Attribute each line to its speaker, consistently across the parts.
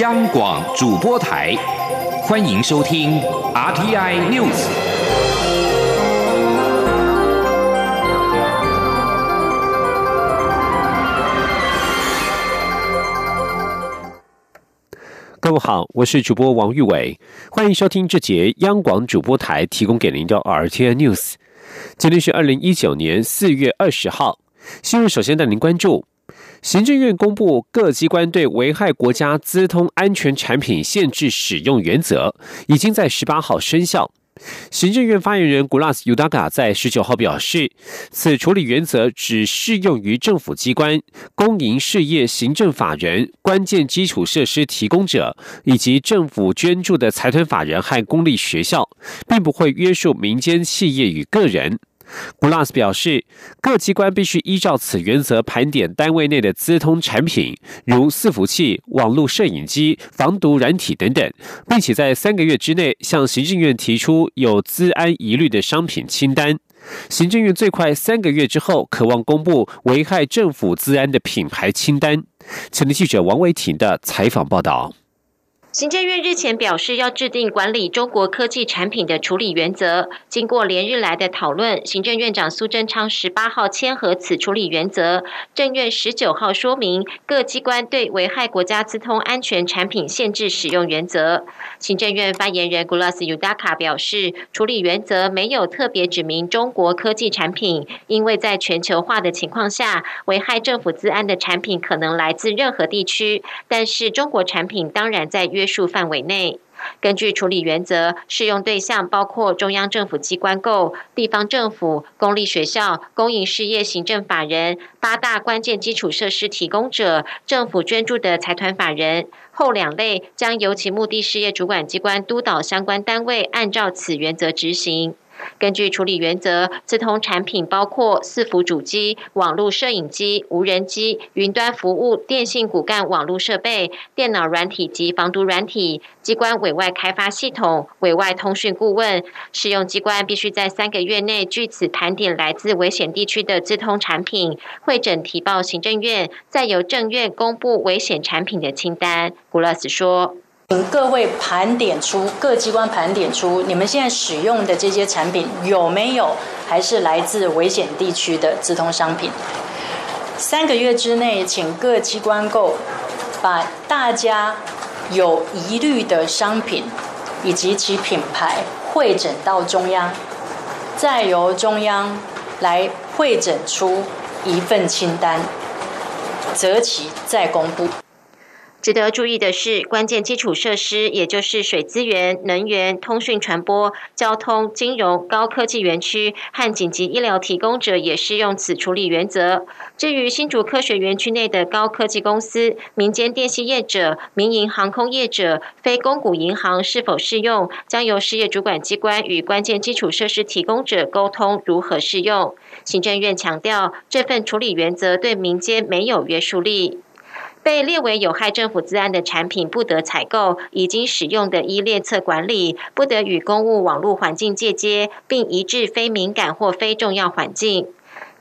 Speaker 1: 央广主播台，欢迎收听 RTI News。
Speaker 2: 各位好，我是主播王玉伟，欢迎收听这节央广主播台提供给您的 RTI News。今天是二零一九年四月二十号，新闻首先带您关注。行政院公布各机关对危害国家资通安全产品限制使用原则，已经在十八号生效。行政院发言人 Gulas Udaga 在十九号表示，此处理原则只适用于政府机关、公营事业行政法人、关键基础设施提供者以及政府捐助的财团法人和公立学校，并不会约束民间企业与个人。古拉斯表示，各机关必须依照此原则盘点单位内的资通产品，如伺服器、网络摄影机、防毒软体等等，并且在三个月之内向行政院提出有资安疑虑的商品清单。行政院最快三个月之后，渴望公布危害政府资安的品牌清单。前的记者王伟婷的采访报道。
Speaker 3: 行政院日前表示，要制定管理中国科技产品的处理原则。经过连日来的讨论，行政院长苏贞昌十八号签合此处理原则。政院十九号说明各机关对危害国家资通安全产品限制使用原则。行政院发言人 Gulas Yudaka 表示，处理原则没有特别指明中国科技产品，因为在全球化的情况下，危害政府资安的产品可能来自任何地区。但是中国产品当然在约。数范围内，根据处理原则，适用对象包括中央政府机关购、地方政府、公立学校、公营事业行政法人、八大关键基础设施提供者、政府捐助的财团法人。后两类将由其目的事业主管机关督导相关单位按照此原则执行。根据处理原则，自通产品包括伺服主机、网络摄影机、无人机、云端服务、电信骨干网络设备、电脑软体及防毒软体、机关委外开发系统、委外通讯顾问。使用机关必须在三个月内据此盘点来自危险地区的自通产品，会诊提报行政院，再由政院公布危险产品的清单。古勒斯说。
Speaker 4: 请各位盘点出各机关盘点出你们现在使用的这些产品有没有还是来自危险地区的直通商品？三个月之内，请各机关购把大家有疑虑的商品以及其品牌会诊到中央，再由中央来会诊出一份清单，择期再公布。
Speaker 3: 值得注意的是，关键基础设施，也就是水资源、能源、通讯传播、交通、金融、高科技园区和紧急医疗提供者，也适用此处理原则。至于新竹科学园区内的高科技公司、民间电信业者、民营航空业者、非公股银行是否适用，将由事业主管机关与关键基础设施提供者沟通如何适用。行政院强调，这份处理原则对民间没有约束力。被列为有害政府资安的产品不得采购，已经使用的依列册管理不得与公务网络环境借接，并移至非敏感或非重要环境。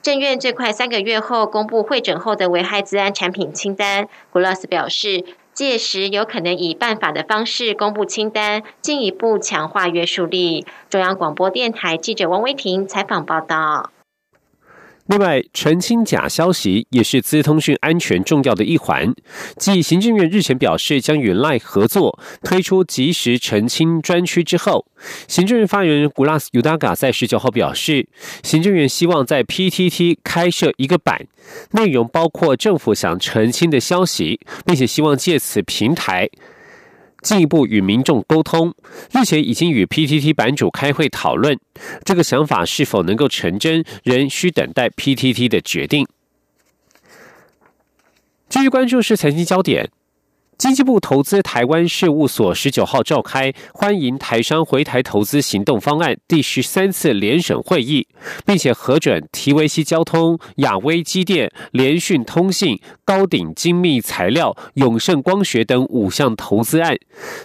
Speaker 3: 政院最快三个月后公布会诊后的危害资安产品清单。古拉斯表示，届时有可能以办法的方式公布清单，进一步强化约束力。中央广播电台记者王维婷采访报道。
Speaker 2: 另外，澄清假消息也是资通讯安全重要的一环。继行政院日前表示将与赖合作推出即时澄清专区之后，行政院发言人古拉斯尤达嘎在十九号表示，行政院希望在 PTT 开设一个版，内容包括政府想澄清的消息，并且希望借此平台。进一步与民众沟通，日前已经与 PTT 版主开会讨论，这个想法是否能够成真，仍需等待 PTT 的决定。继续关注是财经焦点。经济部投资台湾事务所十九号召开欢迎台商回台投资行动方案第十三次联审会议，并且核准提维西交通、亚威机电、联讯通信、高鼎精密材料、永盛光学等五项投资案，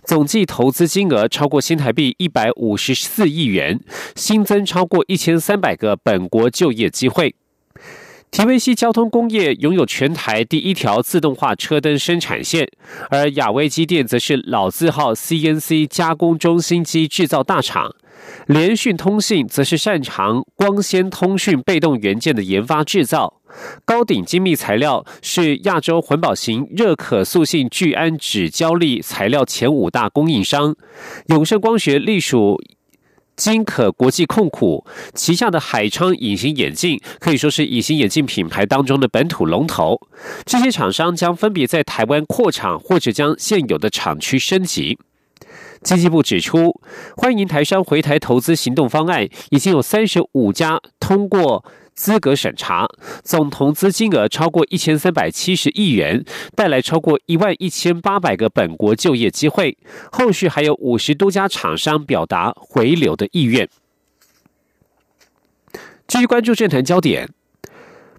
Speaker 2: 总计投资金额超过新台币一百五十四亿元，新增超过一千三百个本国就业机会。提威西交通工业拥有全台第一条自动化车灯生产线，而亚威机电则是老字号 CNC 加工中心机制造大厂。联讯通信则是擅长光纤通讯被动元件的研发制造。高鼎精密材料是亚洲环保型热可塑性聚氨酯胶粒材料前五大供应商。永盛光学隶属。金可国际控股旗下的海昌隐形眼镜可以说是隐形眼镜品牌当中的本土龙头。这些厂商将分别在台湾扩厂，或者将现有的厂区升级。经济部指出，欢迎台商回台投资行动方案已经有三十五家通过。资格审查总投资金额超过一千三百七十亿元，带来超过一万一千八百个本国就业机会。后续还有五十多家厂商表达回流的意愿。继续关注政坛焦点，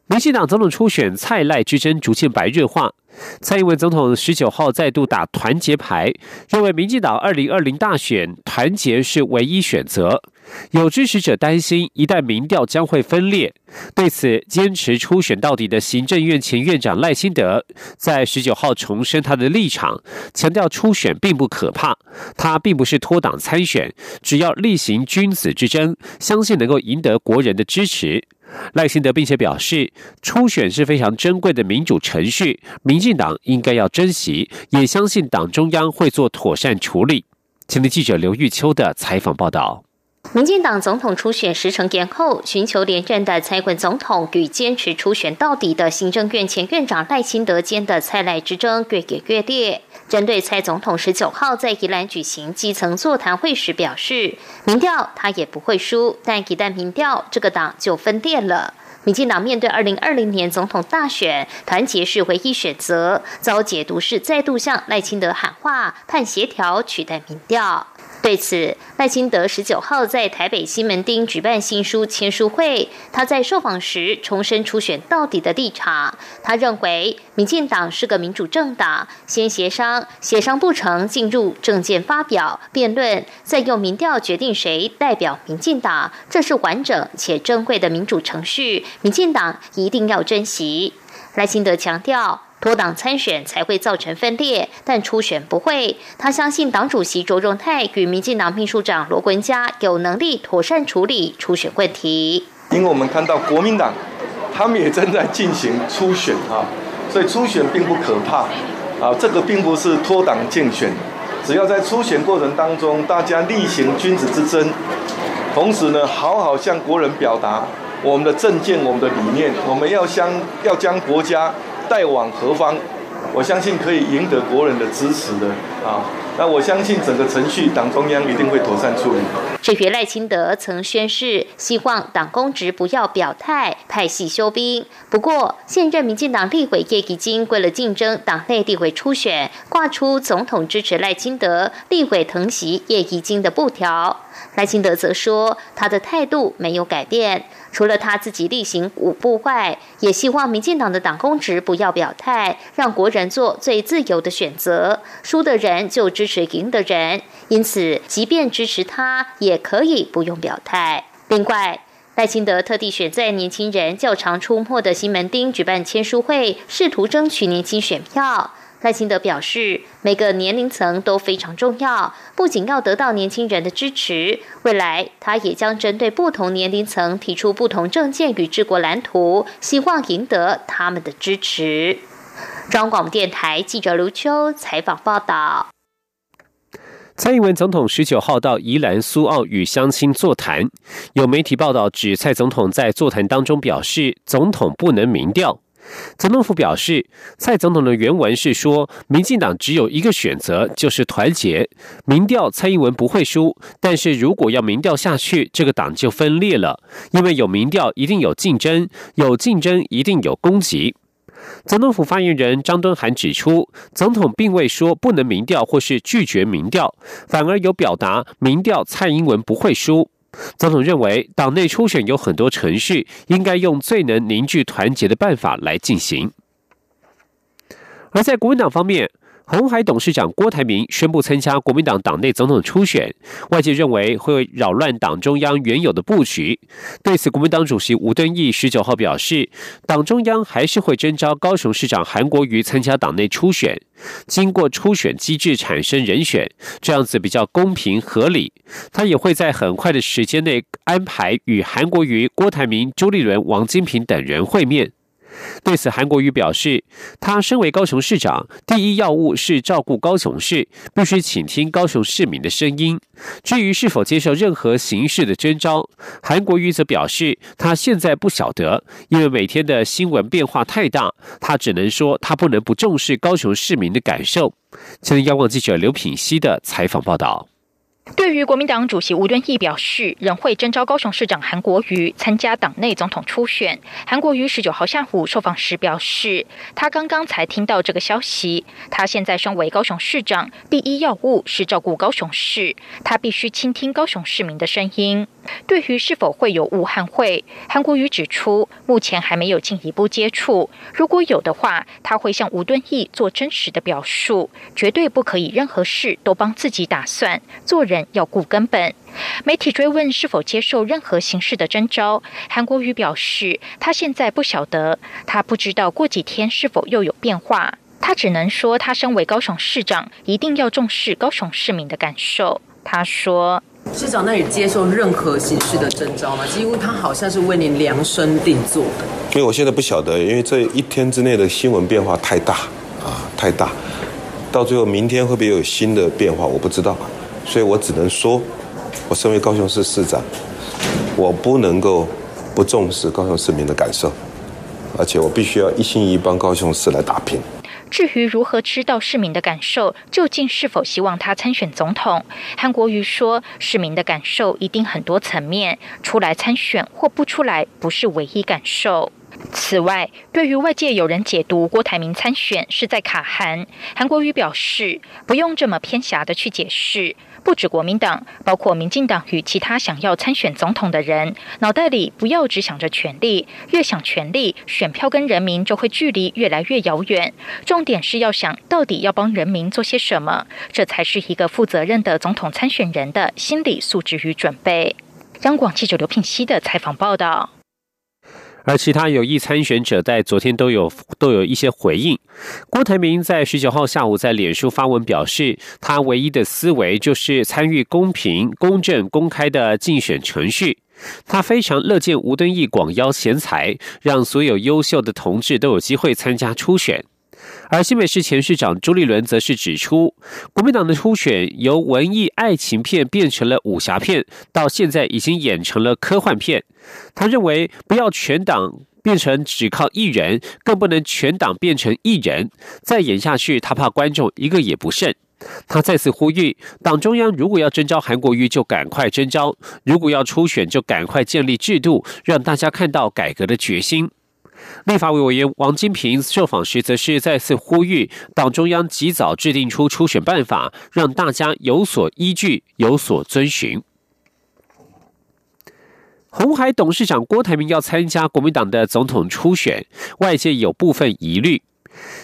Speaker 2: 民进党总统初选蔡赖之争逐渐白热化。蔡英文总统十九号再度打团结牌，认为民进党二零二零大选团结是唯一选择。有支持者担心，一旦民调将会分裂。对此，坚持初选到底的行政院前院长赖清德在十九号重申他的立场，强调初选并不可怕，他并不是脱党参选，只要力行君子之争，相信能够赢得国人的支持。赖清德并且表示，初选是非常珍贵的民主程序，民进党应该要珍惜，也相信党中央会做妥善处理。请的记者刘玉秋的采访报道。
Speaker 5: 民进党总统初选时程延后，寻求连任的蔡文总统与坚持初选到底的行政院前院长赖清德间的蔡赖之争越演越烈。针对蔡总统十九号在宜兰举行基层座谈会时表示，民调他也不会输，但一旦民调，这个党就分裂了。民进党面对二零二零年总统大选，团结是唯一选择，遭解读是再度向赖清德喊话，盼协调取代民调。对此，赖清德十九号在台北西门町举办新书签书会。他在受访时重申初选到底的立场。他认为，民进党是个民主政党，先协商，协商不成，进入政见发表、辩论，再用民调决定谁代表民进党，这是完整且珍贵的民主程序，民进党一定要珍惜。赖清德强调。脱党参选才会造成分裂，但初选不会。他相信党主席卓荣泰与民进党秘书长罗文嘉有能力妥善处理初选问题。
Speaker 6: 因为我们看到国民党，他们也正在进行初选啊，所以初选并不可怕啊。这个并不是脱党竞选，只要在初选过程当中，大家力行君子之争，同时呢，好好向国人表达我们的政见、我们的理念，我们要将要将国家。带往何方？我相信可以赢得国人的支持的啊！那我相信整个程序，党中央一定会妥善处理。
Speaker 5: 至于赖清德曾宣誓，希望党公职不要表态，派系休兵。不过，现任民进党立委叶宜津为了竞争党内立委初选，挂出总统支持赖清德，立委疼惜叶宜津的布条。赖清德则说，他的态度没有改变。除了他自己例行五步外，也希望民进党的党公职不要表态，让国人做最自由的选择。输的人就支持赢的人，因此即便支持他，也也可以不用表态。另外，赖清德特地选在年轻人较常出没的西门町举办签书会，试图争取年轻选票。赖清德表示，每个年龄层都非常重要，不仅要得到年轻人的支持，未来他也将针对不同年龄层提出不同政见与治国蓝图，希望赢得他们的支持。中广电台记者刘秋采访报道。
Speaker 2: 蔡英文总统十九号到宜兰苏澳与乡亲座谈，有媒体报道指蔡总统在座谈当中表示，总统不能民调。总统府表示，蔡总统的原文是说，民进党只有一个选择，就是团结。民调蔡英文不会输，但是如果要民调下去，这个党就分裂了。因为有民调，一定有竞争，有竞争一定有攻击。总统府发言人张敦涵指出，总统并未说不能民调或是拒绝民调，反而有表达民调蔡英文不会输。总统认为，党内初选有很多程序，应该用最能凝聚团结的办法来进行。而在国民党方面，红海董事长郭台铭宣布参加国民党党内总统初选，外界认为会扰乱党中央原有的布局。对此，国民党主席吴敦义十九号表示，党中央还是会征召高雄市长韩国瑜参加党内初选，经过初选机制产生人选，这样子比较公平合理。他也会在很快的时间内安排与韩国瑜、郭台铭、朱立伦、王金平等人会面。对此，韩国瑜表示，他身为高雄市长，第一要务是照顾高雄市，必须倾听高雄市民的声音。至于是否接受任何形式的征召，韩国瑜则表示，他现在不晓得，因为每天的新闻变化太大，他只能说他不能不重视高雄市民的感受。前天，央广记者刘品熙的采访报道。
Speaker 7: 对于国民党主席吴敦义表示，仍会征召高雄市长韩国瑜参加党内总统初选。韩国瑜十九号下午受访时表示，他刚刚才听到这个消息。他现在身为高雄市长，第一要务是照顾高雄市，他必须倾听高雄市民的声音。对于是否会有武汉会，韩国瑜指出，目前还没有进一步接触。如果有的话，他会向吴敦义做真实的表述，绝对不可以任何事都帮自己打算，做人要顾根本。媒体追问是否接受任何形式的征召，韩国瑜表示，他现在不晓得，他不知道过几天是否又有变化，他只能说，他身为高雄市长，一定要重视高雄市民的感受。他说。
Speaker 8: 市长那里接受任何形式的征召吗？几乎他好像是为您量身定做的。
Speaker 9: 因为我现在不晓得，因为这一天之内的新闻变化太大啊，太大，到最后明天会不会有新的变化，我不知道，所以我只能说，我身为高雄市市长，我不能够不重视高雄市民的感受，而且我必须要一心一意帮高雄市来打拼。
Speaker 7: 至于如何知道市民的感受，究竟是否希望他参选总统，韩国瑜说，市民的感受一定很多层面，出来参选或不出来不是唯一感受。此外，对于外界有人解读郭台铭参选是在卡韩，韩国瑜表示，不用这么偏狭的去解释。不止国民党，包括民进党与其他想要参选总统的人，脑袋里不要只想着权力，越想权力，选票跟人民就会距离越来越遥远。重点是要想到底要帮人民做些什么，这才是一个负责任的总统参选人的心理素质与准备。央广记者刘聘熙的采访报道。
Speaker 2: 而其他有意参选者在昨天都有都有一些回应。郭台铭在十九号下午在脸书发文表示，他唯一的思维就是参与公平、公正、公开的竞选程序。他非常乐见吴敦义广邀贤才，让所有优秀的同志都有机会参加初选。而新北市前市长朱立伦则是指出，国民党的初选由文艺爱情片变成了武侠片，到现在已经演成了科幻片。他认为，不要全党变成只靠一人，更不能全党变成一人。再演下去，他怕观众一个也不剩。他再次呼吁，党中央如果要征召韩国瑜，就赶快征召；如果要初选，就赶快建立制度，让大家看到改革的决心。立法委委员王金平受访时，则是再次呼吁党中央及早制定出初选办法，让大家有所依据、有所遵循。红海董事长郭台铭要参加国民党的总统初选，外界有部分疑虑。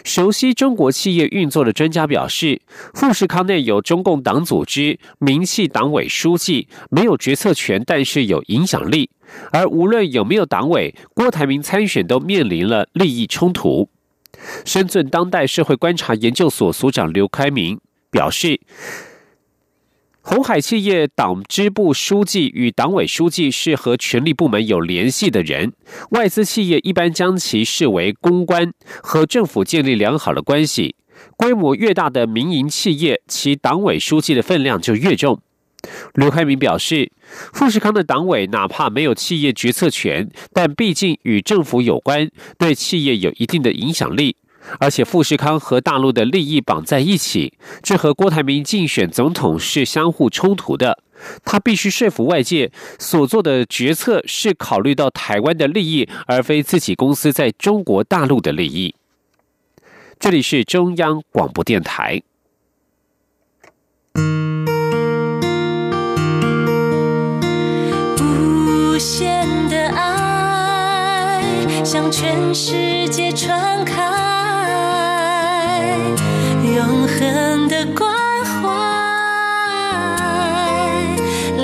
Speaker 2: 熟悉中国企业运作的专家表示，富士康内有中共党组织、名气党委书记，没有决策权，但是有影响力。而无论有没有党委，郭台铭参选都面临了利益冲突。深圳当代社会观察研究所所长刘开明表示。红海企业党支部书记与党委书记是和权力部门有联系的人，外资企业一般将其视为公关，和政府建立良好的关系。规模越大的民营企业，其党委书记的分量就越重。刘开明表示，富士康的党委哪怕没有企业决策权，但毕竟与政府有关，对企业有一定的影响力。而且富士康和大陆的利益绑在一起，这和郭台铭竞选总统是相互冲突的。他必须说服外界，所做的决策是考虑到台湾的利益，而非自己公司在中国大陆的利益。这里是中央广播电台。无限的爱向全世界传开，永恒的关怀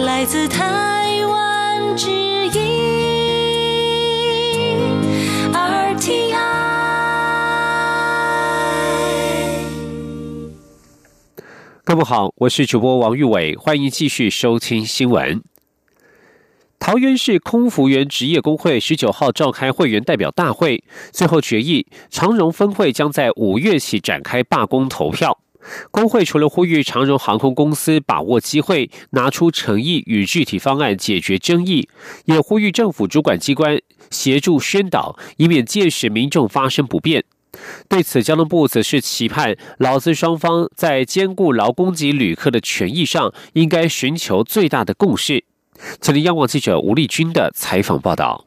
Speaker 2: 来自台湾之音。RTI 各位好，我是主播王玉伟，欢迎继续收听新闻。桃园市空服员职业工会十九号召开会员代表大会，最后决议，长荣分会将在五月起展开罢工投票。工会除了呼吁长荣航空公司把握机会，拿出诚意与具体方案解决争议，也呼吁政府主管机关协助宣导，以免届时民众发生不便。对此，交通部则是期盼劳资双方在兼顾劳工及旅客的权益上，应该寻求最大的共识。这里央广记者吴丽君的采访报道。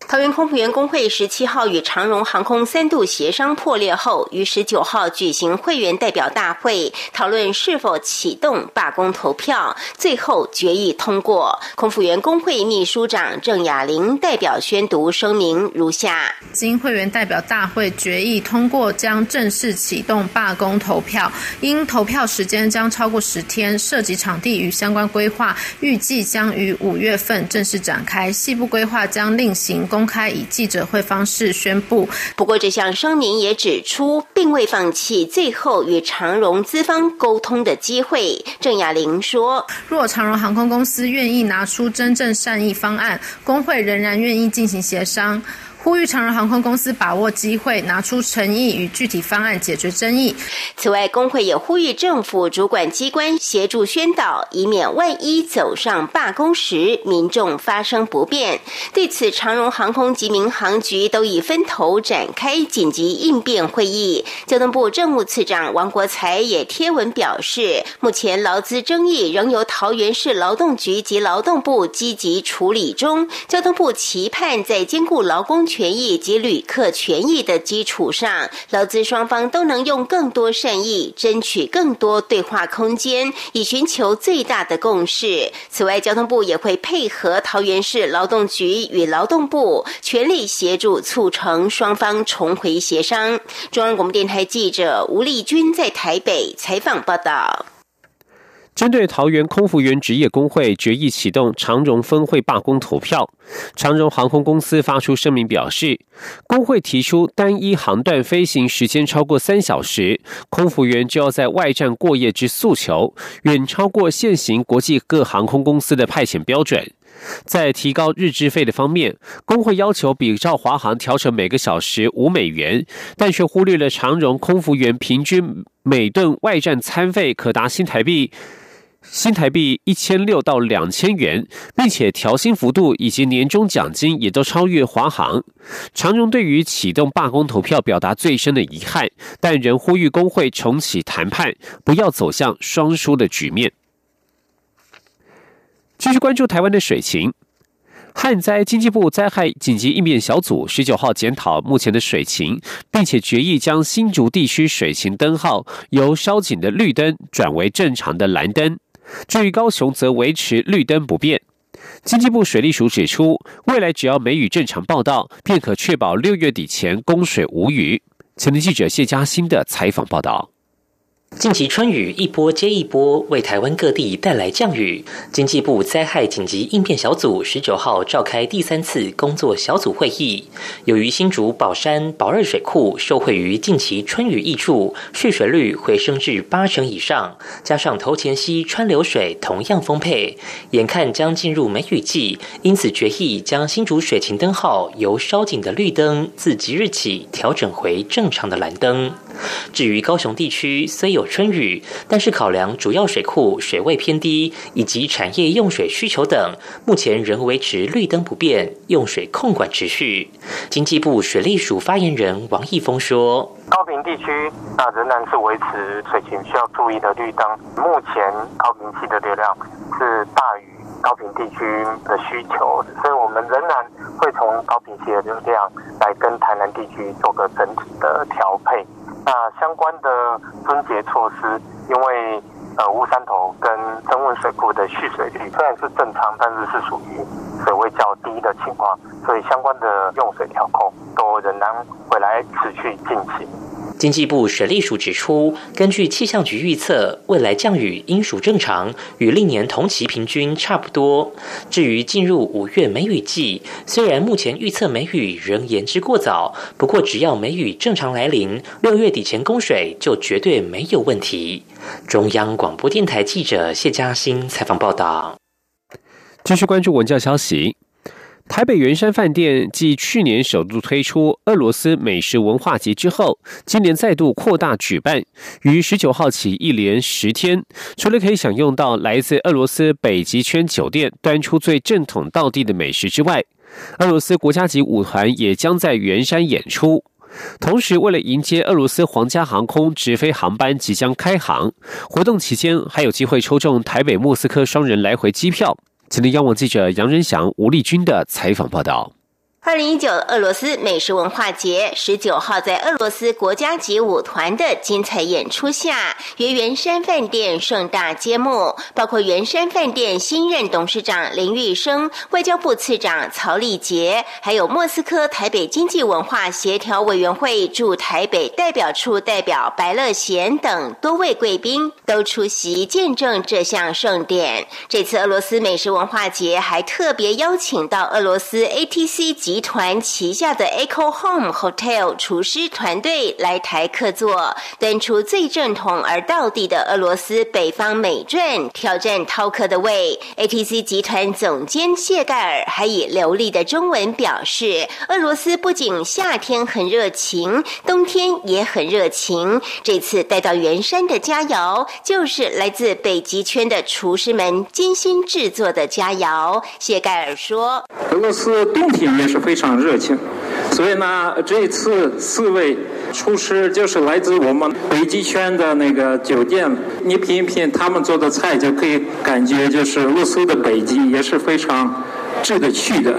Speaker 10: 桃园空服员工会十七号与长荣航空三度协商破裂后，于十九号举行会员代表大会，讨论是否启动罢工投票，最后决议通过。空服员工会秘书长郑雅玲代表宣读声明如下：
Speaker 11: 经会员代表大会决议通过，将正式启动罢工投票。因投票时间将超过十天，涉及场地与相关规划，预计将于五月份正式展开。细部规划将另行。公开以记者会方式宣布。
Speaker 10: 不过，这项声明也指出，并未放弃最后与长荣资方沟通的机会。郑雅玲说：“
Speaker 11: 若长荣航空公司愿意拿出真正善意方案，工会仍然愿意进行协商。”呼吁长荣航空公司把握机会，拿出诚意与具体方案解决争议。
Speaker 10: 此外，工会也呼吁政府主管机关协助宣导，以免万一走上罢工时，民众发生不便。对此，长荣航空及民航局都已分头展开紧急应变会议。交通部政务次长王国才也贴文表示，目前劳资争议仍由桃园市劳动局及劳动部积极处理中。交通部期盼在兼顾劳工。权益及旅客权益的基础上，劳资双方都能用更多善意，争取更多对话空间，以寻求最大的共识。此外，交通部也会配合桃园市劳动局与劳动部，全力协助促成双方重回协商。中央广播电台记者吴丽君在台北采访报道。
Speaker 2: 针对桃园空服员职业工会决议启动长荣分会罢工投票，长荣航空公司发出声明表示，工会提出单一航段飞行时间超过三小时，空服员就要在外站过夜之诉求，远超过现行国际各航空公司的派遣标准。在提高日资费的方面，工会要求比照华航调成每个小时五美元，但却忽略了长荣空服员平均每顿外站餐费可达新台币。新台币一千六到两千元，并且调薪幅度以及年终奖金也都超越华航。长荣对于启动罢工投票表达最深的遗憾，但仍呼吁工会重启谈判，不要走向双输的局面。继续关注台湾的水情，旱灾经济部灾害紧急应变小组十九号检讨目前的水情，并且决议将新竹地区水情灯号由烧紧的绿灯转为正常的蓝灯。至于高雄，则维持绿灯不变。经济部水利署指出，未来只要梅雨正常报道，便可确保六月底前供水无虞。前天记者谢嘉欣的采访报道。
Speaker 12: 近期春雨一波接一波，为台湾各地带来降雨。经济部灾害紧急应变小组十九号召开第三次工作小组会议。由于新竹宝山宝二水库受惠于近期春雨溢处，蓄水率回升至八成以上，加上头前溪川流水同样丰沛，眼看将进入梅雨季，因此决议将新竹水情灯号由烧紧的绿灯，自即日起调整回正常的蓝灯。至于高雄地区，虽有春雨，但是考量主要水库水位偏低，以及产业用水需求等，目前仍维持绿灯不变，用水控管持续。经济部水利署发言人王义峰说：“高屏地区那仍然是维持水情需要注意的绿灯，目前高屏期的流量是大于高频地区的需求，所以我们仍然会从高频期的流量来跟台南地区做个整体的调配。”那相关的分节措施，因为呃乌山头跟增温水库的蓄水率虽然是正常，但是是属于水位较低的情况，所以相关的用水调控都仍然会来持续进行。经济部水利署指出，根据气象局预测，未来降雨应属正常，与历年同期平均差不多。至于进入五月梅雨季，虽然目前预测梅雨仍言之过早，不过只要梅雨正常来临，六月底前供水就绝对没有问题。中央广播电台记者谢嘉欣采访报道。
Speaker 2: 继续关注文教消息。台北圆山饭店继去年首度推出俄罗斯美食文化节之后，今年再度扩大举办，于十九号起一连十天，除了可以享用到来自俄罗斯北极圈酒店端出最正统道地的美食之外，俄罗斯国家级舞团也将在圆山演出。同时，为了迎接俄罗斯皇家航空直飞航班即将开航，活动期间还有机会抽中台北莫斯科双人来回机票。今天，央网记者杨仁祥、吴立军的采访报道。
Speaker 10: 二零一九俄罗斯美食文化节十九号在俄罗斯国家级舞团的精彩演出下，于圆山饭店盛大揭幕。包括圆山饭店新任董事长林玉生、外交部次长曹立杰，还有莫斯科台北经济文化协调委员会驻台北代表处代表白乐贤等多位贵宾都出席见证这项盛典。这次俄罗斯美食文化节还特别邀请到俄罗斯 ATC 级。集团旗下的 Echo Home Hotel 厨师团队来台客座，端出最正统而道地的俄罗斯北方美馔，挑战饕客的胃。ATC 集团总监谢盖尔还以流利的中文表示，俄罗斯不仅夏天很热情，冬天也很热情。这次带到圆山的佳肴，就是来自北极圈的厨师们精心制作的佳肴。谢盖尔说：“
Speaker 13: 俄罗斯冬天也是。”非常热情，所以呢，这一次四位厨师就是来自我们北极圈的那个酒店，你品一品他们做的菜，就可以感觉就是露宿的北极也是非常。值得去的。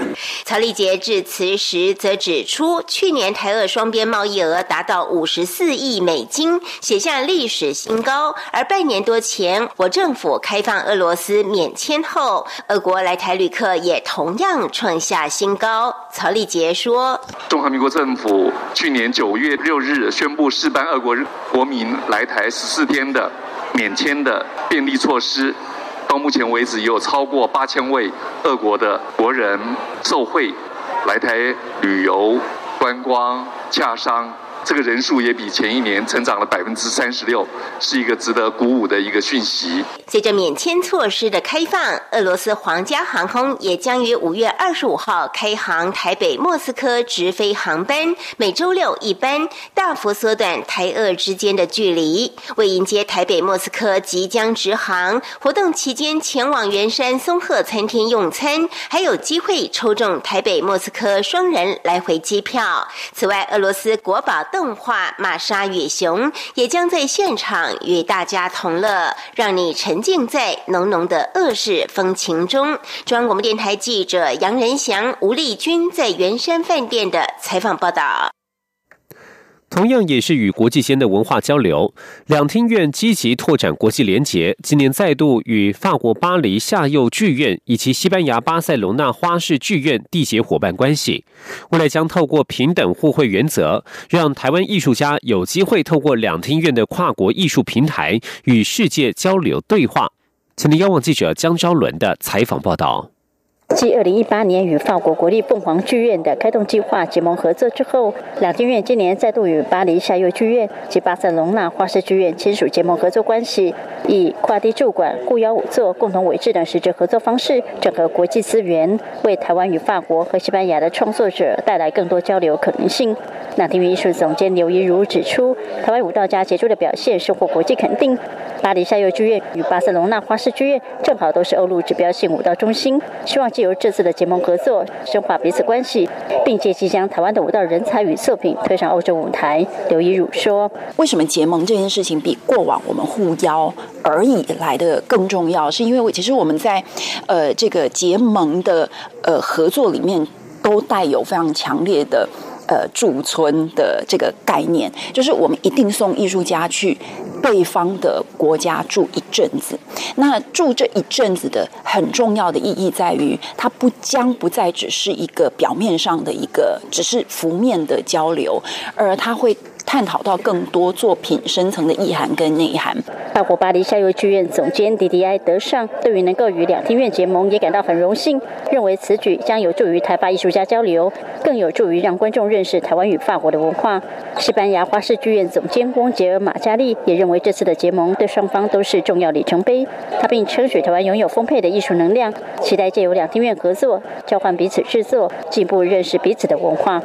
Speaker 10: 曹立杰致辞时则指出，去年台俄双边贸易额达到五十四亿美金，写下历史新高。而半年多前，我政府开放俄罗斯免签后，俄国来台旅客也同样创下新高。曹立杰说：“
Speaker 14: 中华民国政府去年九月六日宣布试办俄国国民来台十四天的免签的便利措施。”到目前为止，有超过八千位俄国的国人受惠来台旅游、观光、洽商。这个人数也比前一年增长了百分之三十六，是一个值得鼓舞的一个讯息。
Speaker 10: 随着免签措施的开放，俄罗斯皇家航空也将于五月二十五号开航台北莫斯科直飞航班，每周六一班，大幅缩短台俄之间的距离。为迎接台北莫斯科即将直航，活动期间前往圆山松鹤餐厅用餐，还有机会抽中台北莫斯科双人来回机票。此外，俄罗斯国宝。动画《玛莎与熊》也将在现场与大家同乐，让你沉浸在浓浓的恶世风情中。中央广播电台记者杨仁祥、吴丽君在圆山饭店的采访报道。
Speaker 2: 同样也是与国际间的文化交流，两厅院积极拓展国际联结。今年再度与法国巴黎夏幼剧院以及西班牙巴塞隆那花式剧院缔结伙伴关系。未来将透过平等互惠原则，让台湾艺术家有机会透过两厅院的跨国艺术平台与世界交流对话。请您央网记者江昭伦的采访报道。
Speaker 15: 继二零一八年与法国国立凤凰剧院的开动计划结盟合作之后，两厅院今年再度与巴黎夏幼剧院及巴塞隆纳花式剧院签署结盟合作关系，以跨地驻馆、雇邀舞座、共同委制等实质合作方式，整合国际资源，为台湾与法国和西班牙的创作者带来更多交流可能性。两厅院艺术总监刘怡如指出，台湾舞蹈家杰出的表现收获国际肯定。巴黎夏幼剧院与巴塞隆纳花式剧院正好都是欧陆指标性舞蹈中心，希望借由这次的结盟合作，深化彼此关系，并借机将台湾的舞蹈人才与作品推上欧洲舞台。刘一儒说：“
Speaker 16: 为什么结盟这件事情比过往我们互邀而已来的更重要？是因为其实我们在呃这个结盟的呃合作里面，都带有非常强烈的。”呃，驻村的这个概念，就是我们一定送艺术家去对方的国家住一阵子。那住这一阵子的很重要的意义在于，它不将不再只是一个表面上的一个，只是浮面的交流，而它会。探讨到更多作品深层的意涵跟内涵。
Speaker 15: 法国巴黎夏游剧院总监迪迪埃德尚对于能够与两厅院结盟也感到很荣幸，认为此举将有助于台法艺术家交流，更有助于让观众认识台湾与法国的文化。西班牙花式剧院总监翁杰尔马加利也认为这次的结盟对双方都是重要里程碑。他并称许台湾拥有丰沛的艺术能量，期待借由两厅院合作，交换彼此制作，进一步认识彼此的文化。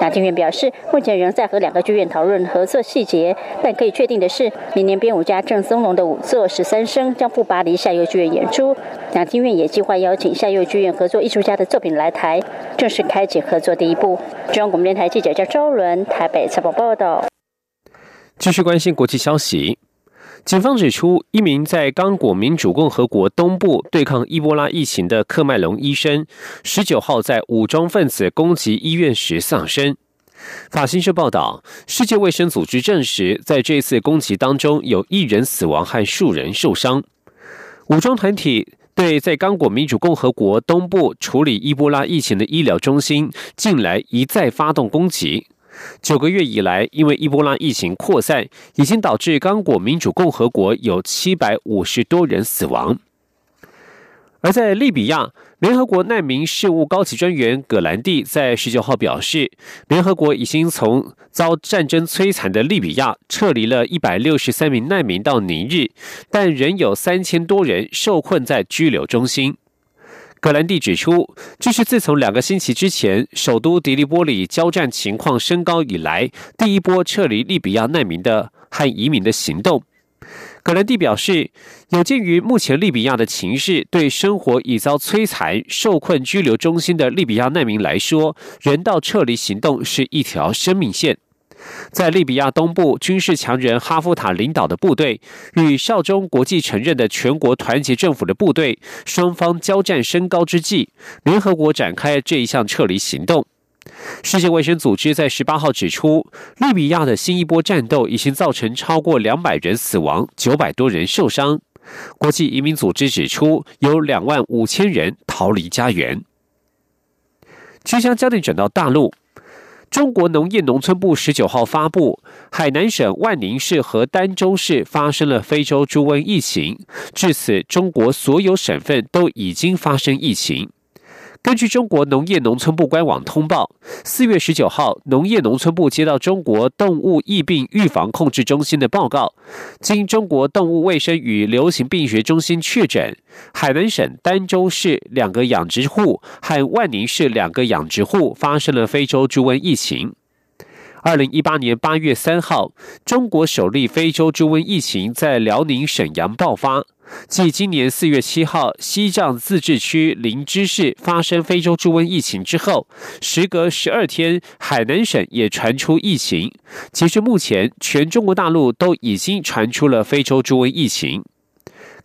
Speaker 15: 那金院表示，目前仍在和两个剧院讨论合作细节，但可以确定的是，明年编舞家郑松龙的舞作《十三声》将赴巴黎下游剧院演出。那金院也计划邀请夏游剧院合作艺术家的作品来台，正式开启合作第一步。中央广播电台记者叫周伦，台北采报报道。
Speaker 2: 继续关心国际消息。警方指出，一名在刚果民主共和国东部对抗伊波拉疫情的克麦隆医生，十九号在武装分子攻击医院时丧生。法新社报道，世界卫生组织证实，在这次攻击当中，有一人死亡和数人受伤。武装团体对在刚果民主共和国东部处理伊波拉疫情的医疗中心，近来一再发动攻击。九个月以来，因为伊波拉疫情扩散，已经导致刚果民主共和国有七百五十多人死亡。而在利比亚，联合国难民事务高级专员葛兰蒂在十九号表示，联合国已经从遭战争摧残的利比亚撤离了一百六十三名难民到尼日，但仍有三千多人受困在拘留中心。格兰蒂指出，这是自从两个星期之前首都迪利波里交战情况升高以来，第一波撤离利比亚难民的和移民的行动。格兰蒂表示，有鉴于目前利比亚的情势，对生活已遭摧残、受困拘留中心的利比亚难民来说，人道撤离行动是一条生命线。在利比亚东部，军事强人哈夫塔领导的部队与效忠国际承认的全国团结政府的部队，双方交战升高之际，联合国展开这一项撤离行动。世界卫生组织在十八号指出，利比亚的新一波战斗已经造成超过两百人死亡，九百多人受伤。国际移民组织指出，有两万五千人逃离家园。即将焦点转到大陆。中国农业农村部十九号发布，海南省万宁市和儋州市发生了非洲猪瘟疫情，至此，中国所有省份都已经发生疫情。根据中国农业农村部官网通报，四月十九号，农业农村部接到中国动物疫病预防控制中心的报告，经中国动物卫生与流行病学中心确诊，海南省儋州市两个养殖户和万宁市两个养殖户发生了非洲猪瘟疫情。二零一八年八月三号，中国首例非洲猪瘟疫情在辽宁沈阳爆发。继今年四月七号西藏自治区林芝市发生非洲猪瘟疫情之后，时隔十二天，海南省也传出疫情。截至目前，全中国大陆都已经传出了非洲猪瘟疫情。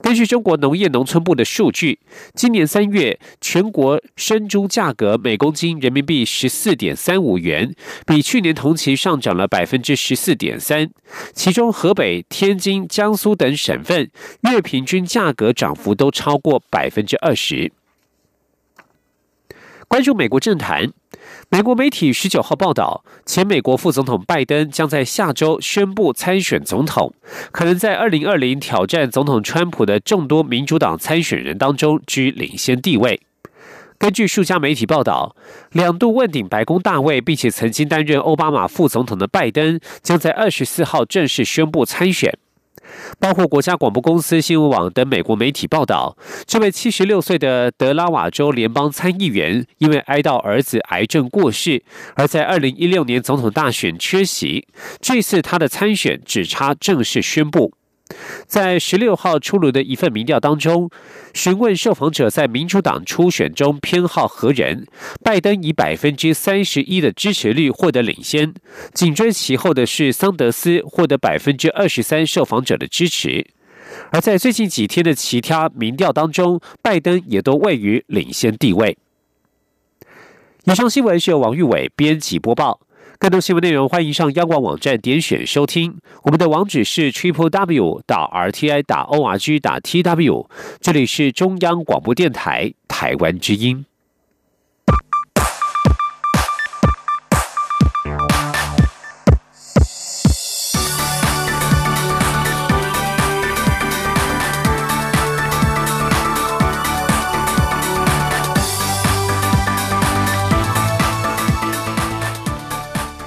Speaker 2: 根据中国农业农村部的数据，今年三月全国生猪价格每公斤人民币十四点三五元，比去年同期上涨了百分之十四点三。其中，河北、天津、江苏等省份月平均价格涨幅都超过百分之二十。关注美国政坛。美国媒体十九号报道，前美国副总统拜登将在下周宣布参选总统，可能在二零二零挑战总统川普的众多民主党参选人当中居领先地位。根据数家媒体报道，两度问鼎白宫大位，并且曾经担任奥巴马副总统的拜登，将在二十四号正式宣布参选。包括国家广播公司、新闻网等美国媒体报道，这位七十六岁的德拉瓦州联邦参议员因为哀悼儿子癌症过世，而在二零一六年总统大选缺席。这次他的参选只差正式宣布。在十六号出炉的一份民调当中，询问受访者在民主党初选中偏好何人，拜登以百分之三十一的支持率获得领先，紧追其后的是桑德斯，获得百分之二十三受访者的支持。而在最近几天的其他民调当中，拜登也都位于领先地位。以上新闻是由王玉伟编辑播报。更多新闻内容，欢迎上央广网站点选收听。我们的网址是 triple w 打 r t i 打 o r g 打 t w。这里是中央广播电台台湾之音。